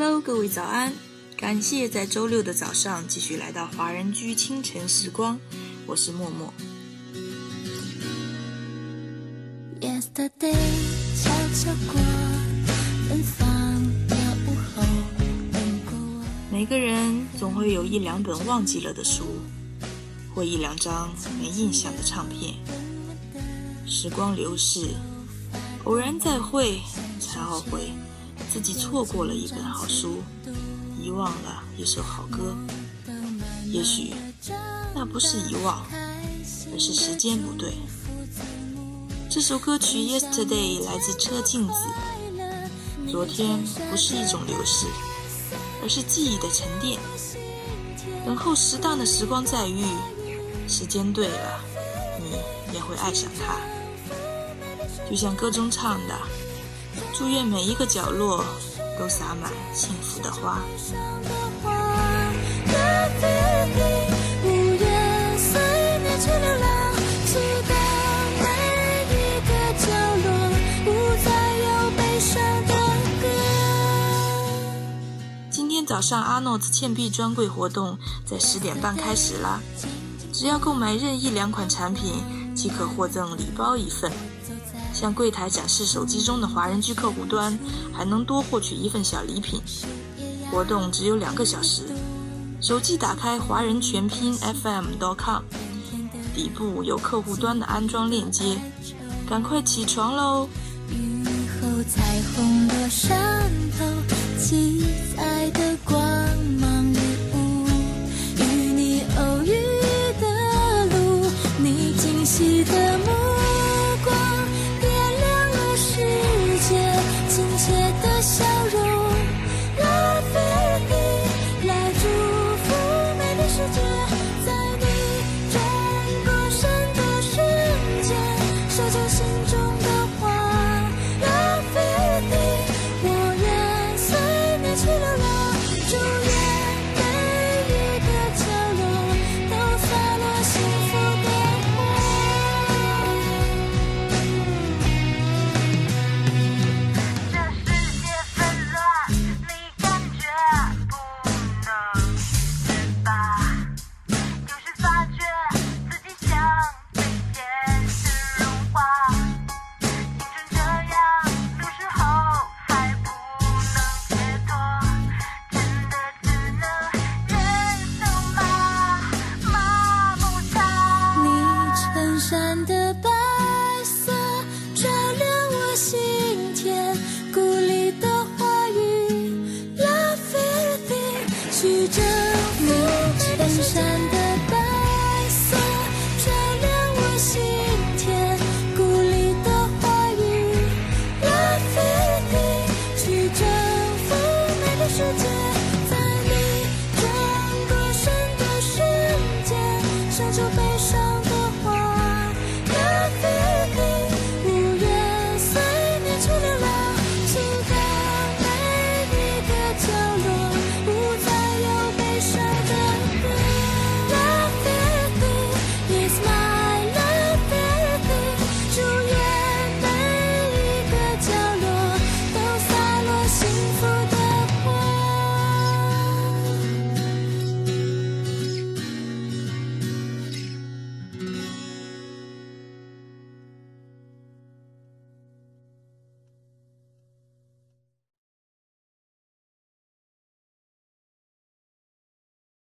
Hello，各位早安！感谢在周六的早上继续来到华人居清晨时光，我是默默。每个人总会有一两本忘记了的书，或一两张没印象的唱片。时光流逝，偶然再会，才懊悔自己错过了一本好书，遗忘了一首好歌。也许那不是遗忘，而是时间不对。这首歌曲《Yesterday》来自车镜子。昨天不是一种流逝，而是记忆的沉淀。等候适当的时光再遇，时间对了，你也会爱上它。就像歌中唱的：“祝愿每一个角落都洒满幸福的花。”今天早上阿诺兹倩碧专柜活动在十点半开始啦，只要购买任意两款产品即可获赠礼包一份。向柜台展示手机中的华人居客户端，还能多获取一份小礼品。活动只有两个小时，手机打开华人全拼 FM.com，底部有客户端的安装链接，赶快起床喽！雨后彩虹的山去征服每座山的白色，照亮我心田，鼓励的话语。拉菲蒂，去征服每个世界，在你转过身的瞬间，伸背。